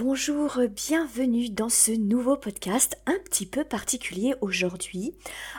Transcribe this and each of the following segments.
Bonjour, bienvenue dans ce nouveau podcast un petit peu particulier aujourd'hui.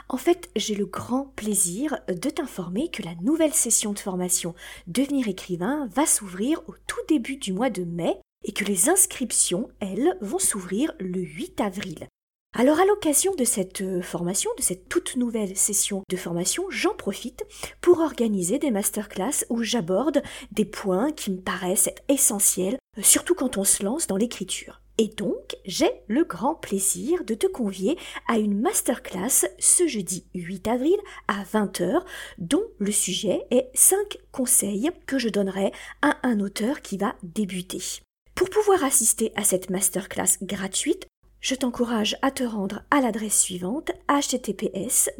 En fait, j'ai le grand plaisir de t'informer que la nouvelle session de formation Devenir écrivain va s'ouvrir au tout début du mois de mai et que les inscriptions, elles, vont s'ouvrir le 8 avril. Alors à l'occasion de cette euh, formation, de cette toute nouvelle session de formation, j'en profite pour organiser des masterclass où j'aborde des points qui me paraissent être essentiels, euh, surtout quand on se lance dans l'écriture. Et donc, j'ai le grand plaisir de te convier à une masterclass ce jeudi 8 avril à 20h, dont le sujet est 5 conseils que je donnerai à un auteur qui va débuter. Pour pouvoir assister à cette masterclass gratuite, je t'encourage à te rendre à l'adresse suivante https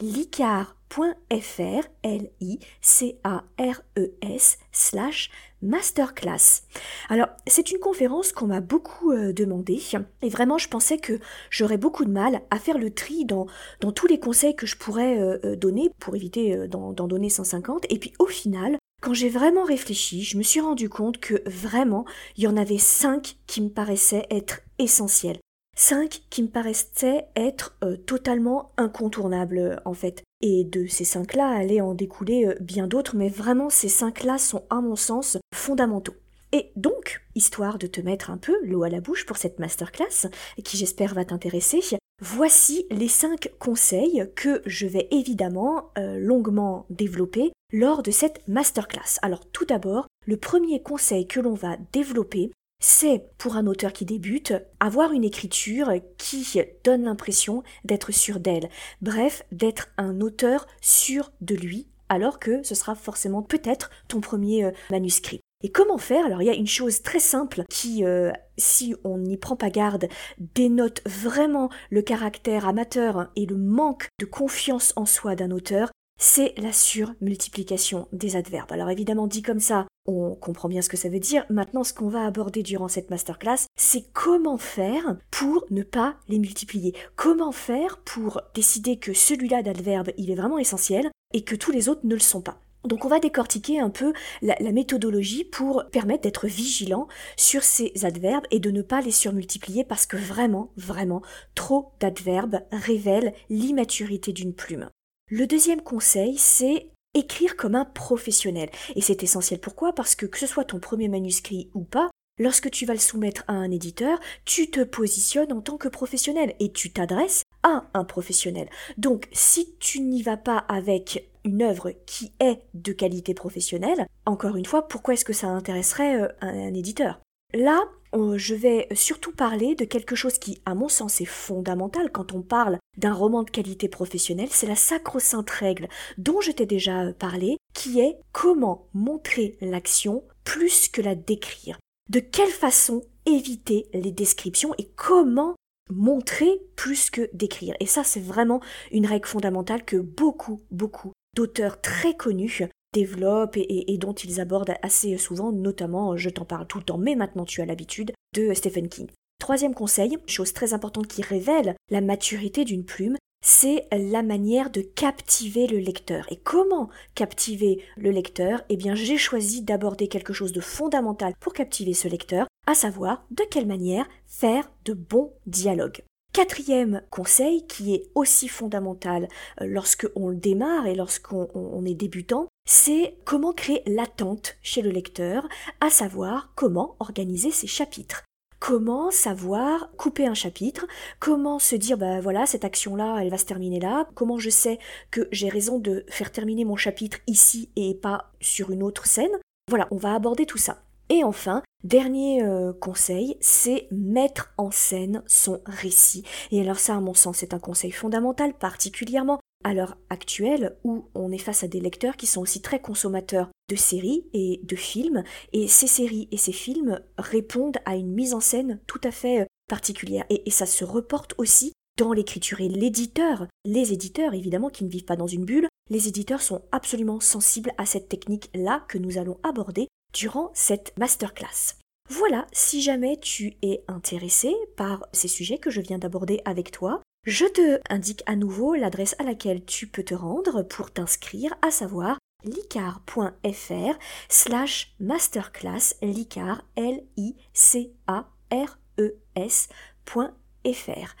licar.fr l i c a r e s slash masterclass. Alors, c'est une conférence qu'on m'a beaucoup euh, demandé et vraiment je pensais que j'aurais beaucoup de mal à faire le tri dans, tous les conseils que je pourrais euh, euh, donner pour éviter d'en donner 150 et puis au final, quand j'ai vraiment réfléchi, je me suis rendu compte que vraiment, il y en avait cinq qui me paraissaient être essentiels. Cinq qui me paraissaient être euh, totalement incontournables euh, en fait. Et de ces cinq-là allaient en découler euh, bien d'autres, mais vraiment ces cinq-là sont à mon sens fondamentaux. Et donc, histoire de te mettre un peu l'eau à la bouche pour cette masterclass, qui j'espère va t'intéresser, voici les cinq conseils que je vais évidemment longuement développer lors de cette masterclass. Alors tout d'abord, le premier conseil que l'on va développer, c'est pour un auteur qui débute, avoir une écriture qui donne l'impression d'être sûr d'elle. Bref, d'être un auteur sûr de lui, alors que ce sera forcément peut-être ton premier euh, manuscrit. Et comment faire? Alors il y a une chose très simple qui, euh, si on n'y prend pas garde, dénote vraiment le caractère amateur et le manque de confiance en soi d'un auteur, c'est la surmultiplication des adverbes. Alors évidemment dit comme ça, on comprend bien ce que ça veut dire. Maintenant, ce qu'on va aborder durant cette masterclass, c'est comment faire pour ne pas les multiplier. Comment faire pour décider que celui-là d'adverbe, il est vraiment essentiel et que tous les autres ne le sont pas. Donc on va décortiquer un peu la, méthodologie pour permettre d'être vigilant sur ces adverbes et de ne pas les surmultiplier parce que vraiment, vraiment, trop d'adverbes révèlent l'immaturité d'une plume. Le deuxième conseil, c'est écrire comme un professionnel. Et c'est essentiel pourquoi? Parce que que ce soit ton premier manuscrit ou pas, lorsque tu vas le soumettre à un éditeur, tu te positionnes en tant que professionnel et tu t'adresses à un professionnel. Donc si tu n'y vas pas avec une œuvre qui est de qualité professionnelle, encore une fois, pourquoi est-ce que ça intéresserait euh, un éditeur? Là, je vais surtout parler de quelque chose qui, à mon sens, est fondamental quand on parle d'un roman de qualité professionnelle, c'est la sacro-sainte règle dont je t'ai déjà parlé, qui est comment montrer l'action plus que la décrire. De quelle façon éviter les descriptions et comment montrer plus que décrire. Et ça, c'est vraiment une règle fondamentale que beaucoup, beaucoup d'auteurs très connus développent et, dont ils abordent assez souvent, notamment, je t'en parle tout le temps, mais maintenant tu as l'habitude, de Stephen King. Troisième conseil, chose très importante qui révèle la maturité d'une plume, c'est la manière de captiver le lecteur. Et comment captiver le lecteur? Eh bien, j'ai choisi d'aborder quelque chose de fondamental pour captiver ce lecteur, à savoir de quelle manière faire de bons dialogues. Quatrième conseil, qui est aussi fondamental euh, lorsque on démarre et lorsqu'on est débutant, c'est comment créer l'attente chez le lecteur, à savoir comment organiser ses chapitres. Comment savoir couper un chapitre Comment se dire, bah voilà, cette action-là, elle va se terminer là Comment je sais que j'ai raison de faire terminer mon chapitre ici et pas sur une autre scène Voilà, on va aborder tout ça. Et enfin, dernier euh, conseil, c'est mettre en scène son récit. Et alors ça, à mon sens, c'est un conseil fondamental, particulièrement à l'heure actuelle où on est face à des lecteurs qui sont aussi très consommateurs de séries et de films, et ces séries et ces films répondent à une mise en scène tout à fait euh, particulière. Et, et ça se reporte aussi dans l'écriture. Et l'éditeur, les éditeurs évidemment qui ne vivent pas dans une bulle, les éditeurs sont absolument sensibles à cette technique-là que nous allons aborder durant cette masterclass. Voilà, si jamais tu es intéressé par ces sujets que je viens d'aborder avec toi, je te indique à nouveau l'adresse à laquelle tu peux te rendre pour t'inscrire, à savoir licar.fr slash masterclass licar L I C A R E S.fr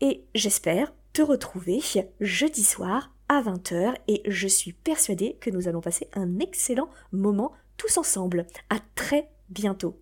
et j'espère te retrouver jeudi soir à 20h et je suis persuadée que nous allons passer un excellent moment tous ensemble. À très bientôt.